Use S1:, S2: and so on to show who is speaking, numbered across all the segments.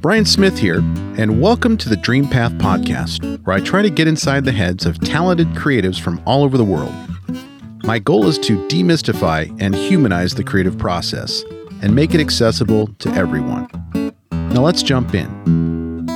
S1: Brian Smith here, and welcome to the Dream Path Podcast, where I try to get inside the heads of talented creatives from all over the world. My goal is to demystify and humanize the creative process and make it accessible to everyone. Now let's jump in.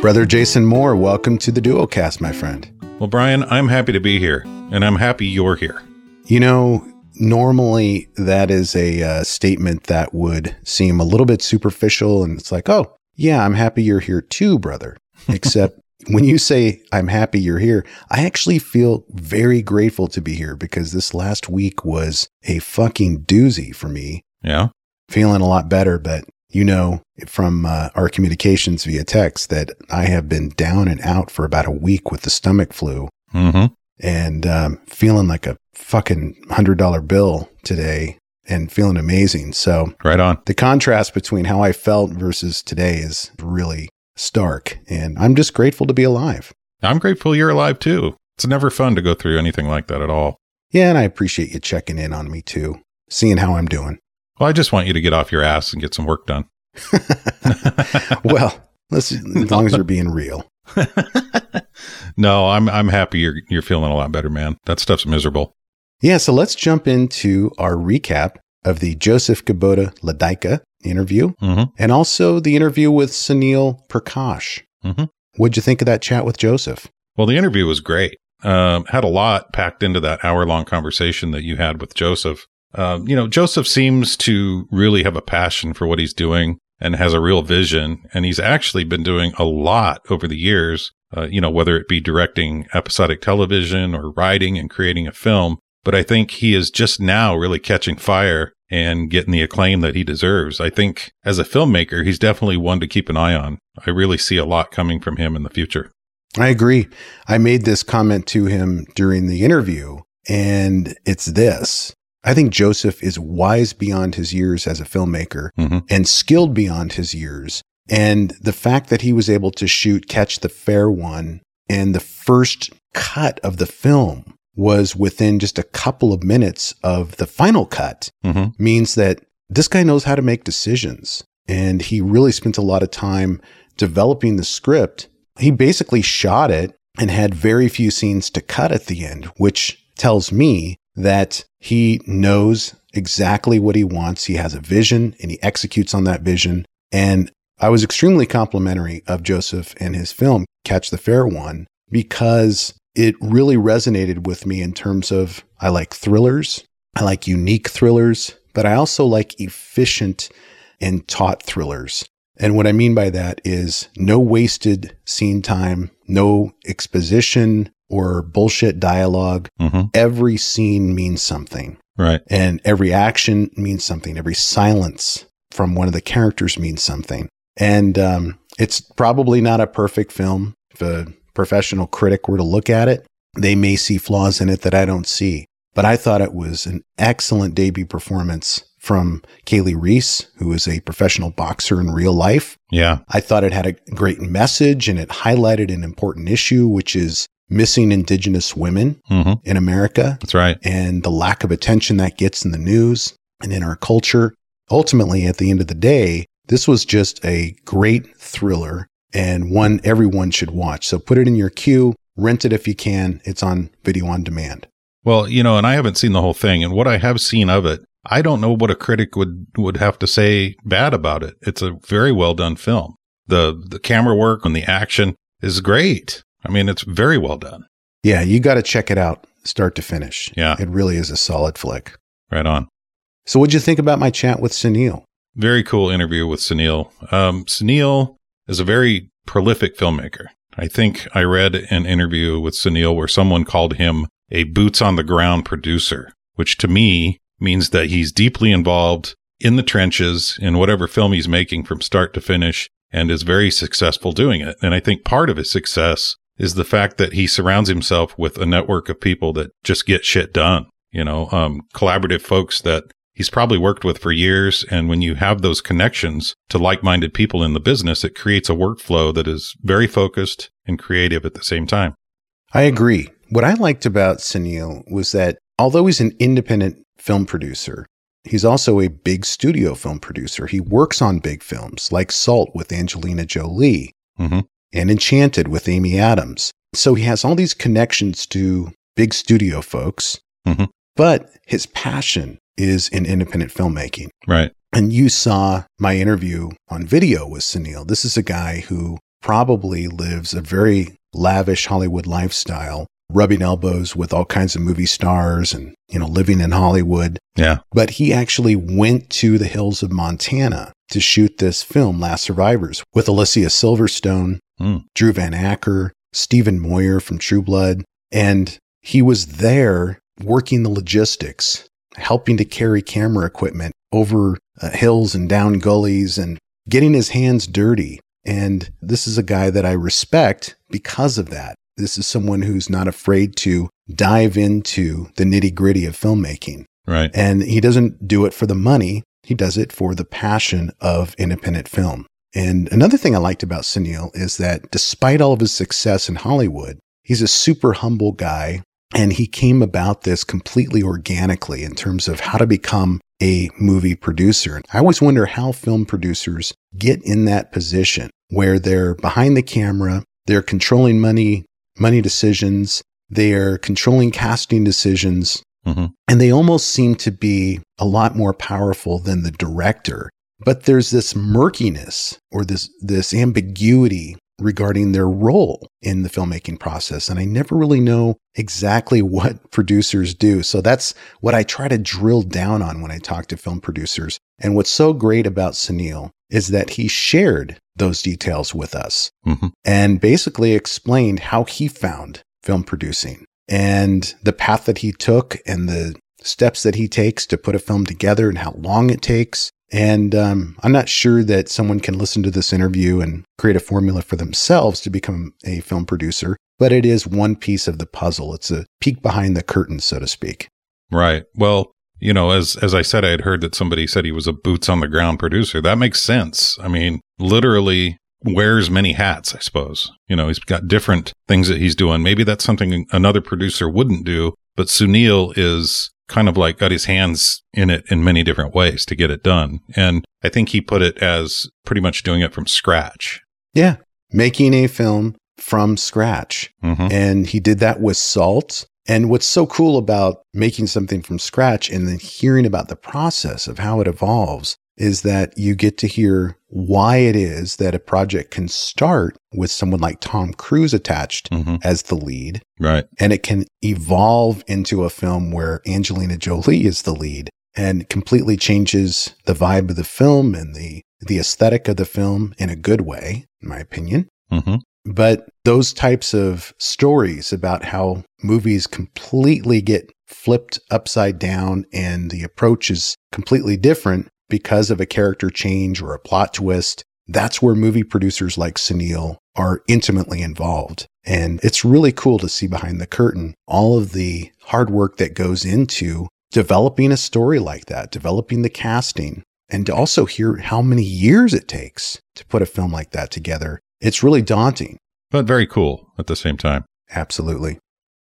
S1: Brother Jason Moore, welcome to the Duocast, my friend.
S2: Well, Brian, I'm happy to be here, and I'm happy you're here.
S1: You know, normally that is a uh, statement that would seem a little bit superficial and it's like oh yeah i'm happy you're here too brother. Except when you say i'm happy you're here i actually feel very grateful to be here because this last week was a fucking doozy for me.
S2: Yeah.
S1: Feeling a lot better but you know from uh, our communications via text that i have been down and out for about a week with the stomach flu.
S2: Mm-hmm.
S1: and um, feeling like a fucking hundred dollar bill today and feeling amazing. So
S2: right on.
S1: The contrast between how I felt versus today is really stark. And I'm just grateful to be alive.
S2: I'm grateful you're alive too. It's never fun to go through anything like that at all.
S1: Yeah, and I appreciate you checking in on me too, seeing how I'm doing.
S2: Well, I just want you to get off your ass and get some work done.
S1: well, let's as long as you're being real.
S2: no, I'm I'm happy you're you're feeling a lot better, man. That stuff's miserable.
S1: Yeah, so let's jump into our recap of the Josef Kubota Wladyka interview
S2: mm-hmm.
S1: and also the interview with Sunil Perkash.
S2: Mm-hmm.
S1: What'd you think of that chat with Joseph?
S2: Well, the interview was great. Um, had a lot packed into that hour long conversation that you had with Joseph. Um, you know, Joseph seems to really have a passion for what he's doing and has a real vision. And he's actually been doing a lot over the years, uh, you know, whether it be directing episodic television or writing and creating a film but I think he is just now really catching fire and getting the acclaim that he deserves. I think as a filmmaker, he's definitely one to keep an eye on. I really see a lot coming from him in the future.
S1: I agree. I made this comment to him during the interview, and it's this. I think Joseph is wise beyond his years as a filmmaker
S2: mm-hmm.
S1: and skilled beyond his years. And the fact that he was able to shoot Catch the Fair One and the first cut of the film was within just a couple of minutes of the final cut
S2: mm-hmm.
S1: means that this guy knows how to make decisions. And he really spent a lot of time developing the script. He basically shot it and had very few scenes to cut at the end, which tells me that he knows exactly what he wants. He has a vision and he executes on that vision. And I was extremely complimentary of Joseph and his film, Catch the Fair One, because it really resonated with me in terms of I like thrillers, I like unique thrillers, but I also like efficient and taut thrillers. And what I mean by that is no wasted scene time, no exposition or bullshit dialog
S2: mm-hmm.
S1: Every scene means something.
S2: Right.
S1: And every action means something. Every silence from one of the characters means something. And um, it's probably not a perfect film. If a professional critic were to look at it, they may see flaws in it that I don't see. But I thought it was an excellent debut performance from Kali Reis, who is a professional boxer in real life.
S2: Yeah.
S1: I thought it had a great message and it highlighted an important issue, which is missing indigenous women
S2: mm-hmm.
S1: in America.
S2: That's right.
S1: And the lack of attention that gets in the news and in our culture. Ultimately, at the end of the day, this was just a great thriller and one everyone should watch. So put it in your queue, rent it if you can. It's on video on demand.
S2: Well, you know, and I haven't seen the whole thing, and what I have seen of it, I don't know what a critic would would have to say bad about it. It's a very well done film. The the camera work and the action is great. I mean, it's very well done.
S1: Yeah, you got to check it out start to finish.
S2: Yeah.
S1: It really is a solid flick.
S2: Right on.
S1: So what'd you think about my chat with Sunil?
S2: Very cool interview with Sunil. Um, Sunil is a very prolific filmmaker. I think I read an interview with Sunil where someone called him a boots on the ground producer, which to me means that he's deeply involved in the trenches in whatever film he's making from start to finish and is very successful doing it. And I think part of his success is the fact that he surrounds himself with a network of people that just get shit done. You know, um, collaborative folks that he's probably worked with for years. And when you have those connections to like minded people in the business, it creates a workflow that is very focused and creative at the same time.
S1: I agree. What I liked about Sunil was that although he's an independent film producer, he's also a big studio film producer. He works on big films like Salt with Angelina Jolie
S2: Mhm.
S1: and Enchanted with Amy Adams. So he has all these connections to big studio folks,
S2: Mhm.
S1: but his passion is in independent filmmaking.
S2: Right.
S1: And you saw my interview on video with Sunil. This is a guy who probably lives a very lavish Hollywood lifestyle, rubbing elbows with all kinds of movie stars and, you know, living in Hollywood.
S2: Yeah.
S1: But he actually went to the hills of Montana to shoot this film, Last Survivors, with Alicia Silverstone,
S2: Hmm.
S1: Drew Van Acker, Stephen Moyer from True Blood. And he was there working the logistics, helping to carry camera equipment over uh, hills and down gullies and getting his hands dirty. And this is a guy that I respect because of that. This is someone who's not afraid to dive into the nitty gritty of filmmaking.
S2: Right.
S1: And he doesn't do it for the money, he does it for the passion of independent film. And another thing I liked about Sunil is that despite all of his success in Hollywood, he's a super humble guy. And he came about this completely organically in terms of how to become a movie producer. And I always wonder how film producers get in that position where they're behind the camera, they're controlling money, money decisions, they're controlling casting decisions,
S2: Mhm.
S1: and they almost seem to be a lot more powerful than the director. But there's this murkiness or this this ambiguity regarding their role in the filmmaking process. And I never really know exactly what producers do. So that's what I try to drill down on when I talk to film producers. And what's so great about Sunil is that he shared those details with us
S2: Mhm.
S1: and basically explained how he found film producing and the path that he took and the steps that he takes to put a film together and how long it takes. And um, I'm not sure that someone can listen to this interview and create a formula for themselves to become a film producer, but it is one piece of the puzzle. It's a peek behind the curtain, so to speak.
S2: Right. Well, you know, as as I said, I had heard that somebody said he was a boots on the ground producer. That makes sense. I mean, literally wears many hats, I suppose. You know, he's got different things that he's doing. Maybe that's something another producer wouldn't do, but Sunil is kind of like got his hands in it in many different ways to get it done. And I think he put it as pretty much doing it from scratch.
S1: Yeah. Making a film from scratch.
S2: hmm
S1: And he did that with Salt. And what's so cool about making something from scratch and then hearing about the process of how it evolves is that you get to hear why it is that a project can start with someone like Tom Cruise attached
S2: hmm
S1: as the lead,
S2: Right.
S1: and it can evolve into a film where Angelina Jolie is the lead and completely changes the vibe of the film and the the aesthetic of the film in a good way, in my opinion.
S2: hmm
S1: But those types of stories about how movies completely get flipped upside down and the approach is completely different because of a character change or a plot twist, that's where movie producers like Sunil are intimately involved. And it's really cool to see behind the curtain all of the hard work that goes into developing a story like that, developing the casting, and to also hear how many years it takes to put a film like that together. It's really daunting.
S2: But very cool at the same time.
S1: Absolutely.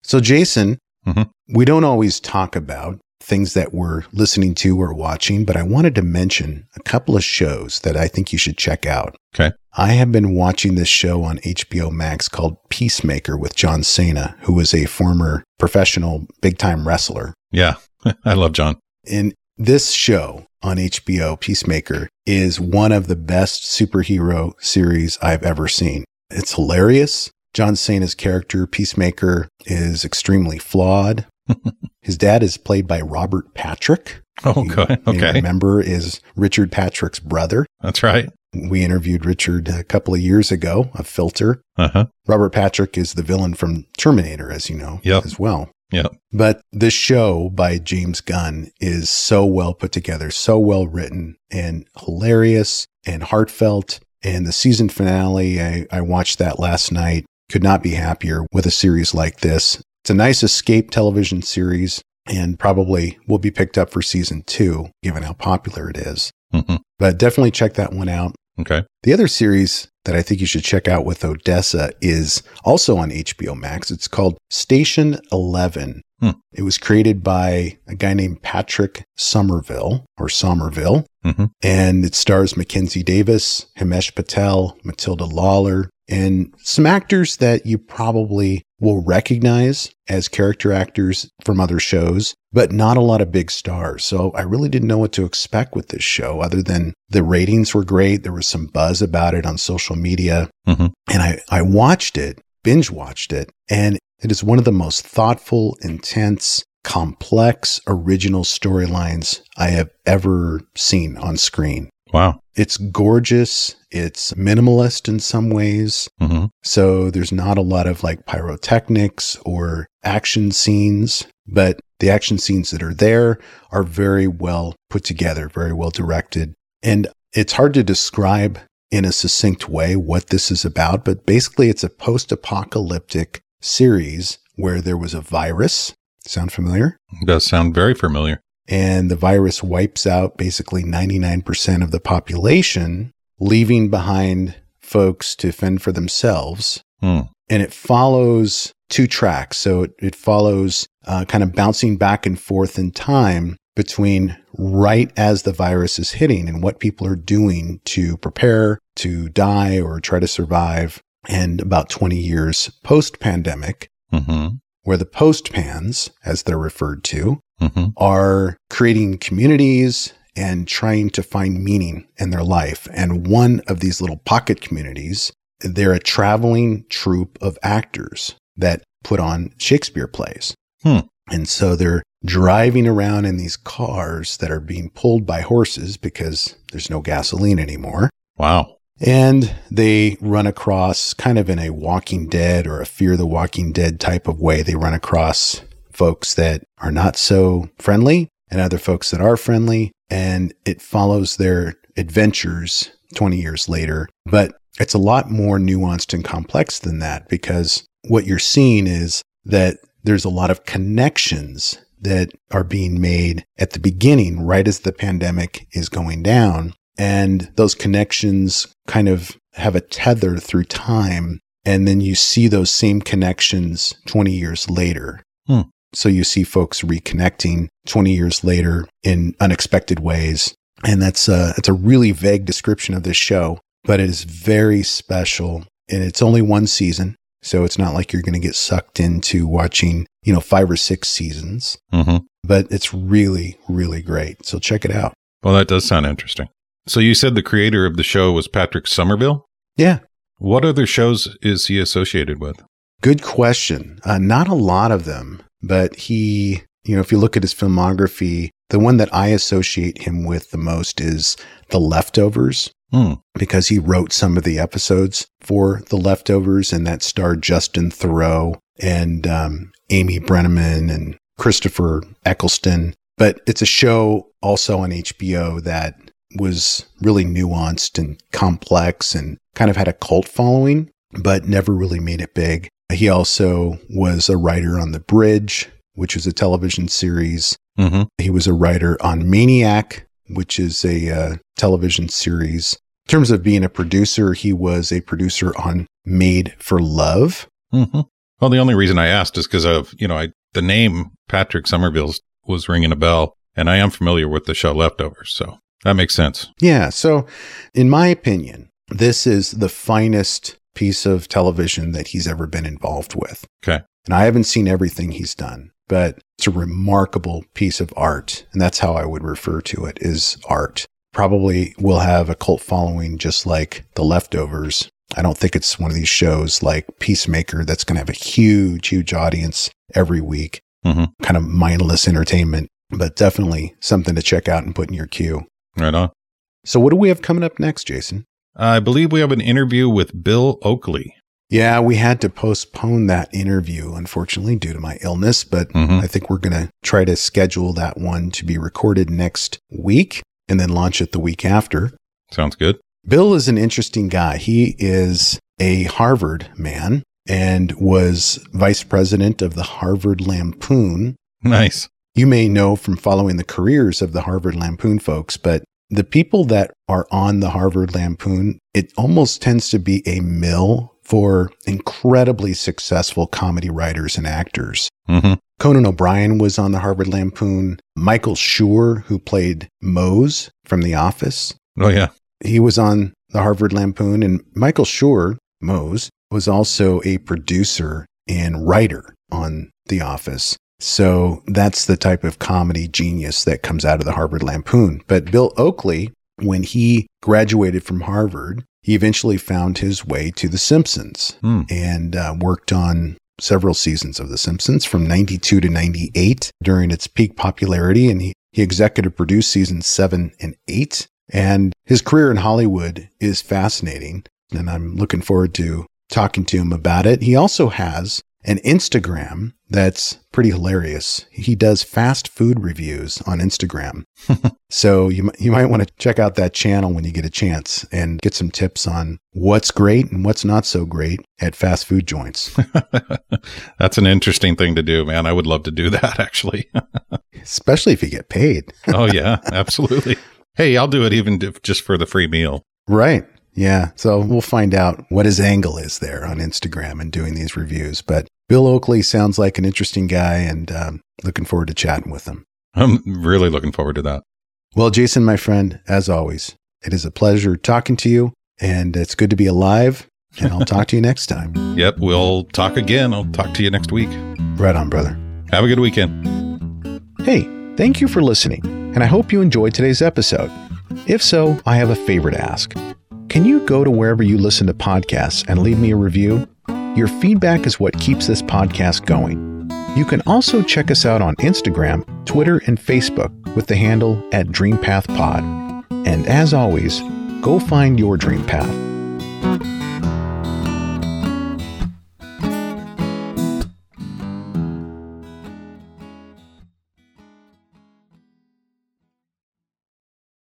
S1: So, Jason,
S2: Mhm.
S1: we don't always talk about things that we're listening to or watching, but I wanted to mention a couple of shows that I think you should check out.
S2: Okay.
S1: I have been watching this show on HBO Max called Peacemaker with John Cena, who was a former professional big time wrestler.
S2: Yeah. I love John.
S1: And this show on HBO, Peacemaker, is one of the best superhero series I've ever seen. It's hilarious. John Cena's character, Peacemaker, is extremely flawed. His dad is played by Robert Patrick.
S2: Oh,
S1: You
S2: okay.
S1: remember is Richard Patrick's brother.
S2: That's right.
S1: We interviewed Richard a couple of years ago, a Filter.
S2: Uh huh.
S1: Robert Patrick is the villain from Terminator, as you know,
S2: Yep.
S1: as well.
S2: Yep.
S1: But this show by James Gunn is so well put together, so well written, and hilarious and heartfelt. And the season finale, I, I watched that last night. Could not be happier with a series like this. It's a nice escape television series and probably will be picked up for season two, given how popular it is.
S2: hmm
S1: But definitely check that one out.
S2: Okay.
S1: The other series that I think you should check out with Odessa is also on HBO Max. It's called Station 11.
S2: Hmm.
S1: It was created by a guy named Patrick Somerville or Somerville,
S2: Mhm.
S1: and it stars Mackenzie Davis, Himesh Patel, Matilda Lawler, and some actors that you probably will recognize as character actors from other shows, but not a lot of big stars. So I really didn't know what to expect with this show other than the ratings were great. There was some buzz about it on social media.
S2: Mhm.
S1: And I, I watched it, binge watched it, and it is one of the most thoughtful, intense, complex, original storylines I have ever seen on screen.
S2: Wow.
S1: It's gorgeous. It's minimalist in some ways.
S2: hmm
S1: So there's not a lot of like pyrotechnics or action scenes, but the action scenes that are there are very well put together, very well directed. And it's hard to describe in a succinct way what this is about, but basically it's a post apocalyptic series where there was a virus. Sound familiar?
S2: Does sound very familiar.
S1: And the virus wipes out basically 99% of the population, leaving behind folks to fend for themselves.
S2: Hmm.
S1: And it follows two tracks. So it, it follows uh, kind of bouncing back and forth in time between right as the virus is hitting and what people are doing to prepare to die or try to survive, and about 20 years post pandemic,
S2: hmm
S1: where the post pans, as they're referred to,
S2: hmm
S1: are creating communities and trying to find meaning in their life. And one of these little pocket communities, they're a traveling troupe of actors that put on Shakespeare plays.
S2: Hmm.
S1: And so they're driving around in these cars that are being pulled by horses because there's no gasoline anymore.
S2: Wow.
S1: And they run across kind of in a Walking Dead or a Fear the Walking Dead type of way. They run across folks that are not so friendly and other folks that are friendly. And it follows their adventures 20 years later. But it's a lot more nuanced and complex than that because what you're seeing is that there's a lot of connections that are being made at the beginning, right as the pandemic is going down. And those connections kind of have a tether through time. And then you see those same connections 20 years later.
S2: Hmm.
S1: So you see folks reconnecting 20 years later in unexpected ways. And that's a, it's a really vague description of this show, but it is very special. And it's only one season. So it's not like you're going to get sucked into watching, you know, five or six seasons,
S2: hmm
S1: but it's really, really great. So check it out.
S2: Well, that does sound interesting. So you said the creator of the show was Patrick Somerville.
S1: Yeah.
S2: What other shows is he associated with?
S1: Good question. Uh, not a lot of them, but he, you know, if you look at his filmography, the one that I associate him with the most is The Leftovers,
S2: Hmm.
S1: because he wrote some of the episodes for The Leftovers, and that starred Justin Theroux and um, Amy Brenneman and Christopher Eccleston. But it's a show also on HBO that was really nuanced and complex and kind of had a cult following, but never really made it big. He also was a writer on The Bridge, which is a television series.
S2: hmm
S1: He was a writer on Maniac, which is a uh, television series. In terms of being a producer, he was a producer on Made for Love.
S2: hmm Well, the only reason I asked is because of, you know, I, the name Patrick Somerville was ringing a bell, and I am familiar with the show Leftovers. So that makes sense.
S1: Yeah. So, in my opinion, this is the finest piece of television that he's ever been involved with.
S2: Okay.
S1: And I haven't seen everything he's done, but it's a remarkable piece of art. And that's how I would refer to it is art. Probably will have a cult following just like The Leftovers. I don't think it's one of these shows like Peacemaker that's going to have a huge, huge audience every week.
S2: Mhm.
S1: Kind of mindless entertainment, but definitely something to check out and put in your queue.
S2: Right on.
S1: So, what do we have coming up next, Jason?
S2: I believe we have an interview with Bill Oakley.
S1: Yeah, we had to postpone that interview, unfortunately, due to my illness, but
S2: Mhm.
S1: I think we're going to try to schedule that one to be recorded next week and then launch it the week after.
S2: Sounds good.
S1: Bill is an interesting guy. He is a Harvard man and was vice president of the Harvard Lampoon.
S2: Nice.
S1: You may know from following the careers of the Harvard Lampoon folks, but the people that are on the Harvard Lampoon, it almost tends to be a mill for incredibly successful comedy writers and actors.
S2: hmm
S1: Conan O'Brien was on the Harvard Lampoon. Michael Schur, who played Mose from The Office,
S2: Oh, yeah.
S1: he was on the Harvard Lampoon. And Michael Schur, Mose, was also a producer and writer on The Office. So that's the type of comedy genius that comes out of the Harvard Lampoon. But Bill Oakley, when he graduated from Harvard, he eventually found his way to The Simpsons
S2: Hmm.
S1: and uh, worked on several seasons of The Simpsons from 92 to 98 during its peak popularity. And he, he executive produced seasons seven and eight. And his career in Hollywood is fascinating. And I'm looking forward to talking to him about it. He also has an Instagram that's pretty hilarious. He does fast food reviews on Instagram. so you, you might want to check out that channel when you get a chance and get some tips on what's great and what's not so great at fast food joints,
S2: That's an interesting thing to do, man. I would love to do that, actually.
S1: especially if you get paid.
S2: oh, yeah, absolutely. Hey, I'll do it even if just for the free meal.
S1: Right. Yeah. So we'll find out what his angle is there on Instagram and doing these reviews. But Bill Oakley sounds like an interesting guy and um, looking forward to chatting with him.
S2: I'm really looking forward to that.
S1: Well, Jason, my friend, as always, it is a pleasure talking to you and it's good to be alive. And I'll talk to you next time.
S2: Yep, we'll talk again. I'll talk to you next week.
S1: Right on, brother.
S2: Have a good weekend.
S1: Hey, thank you for listening, and I hope you enjoyed today's episode. If so, I have a favor to ask. Can you go to wherever you listen to podcasts and leave me a review? Your feedback is what keeps this podcast going. You can also check us out on Instagram, Twitter, and Facebook with the handle at DreamPathPod. And as always, go find your dream path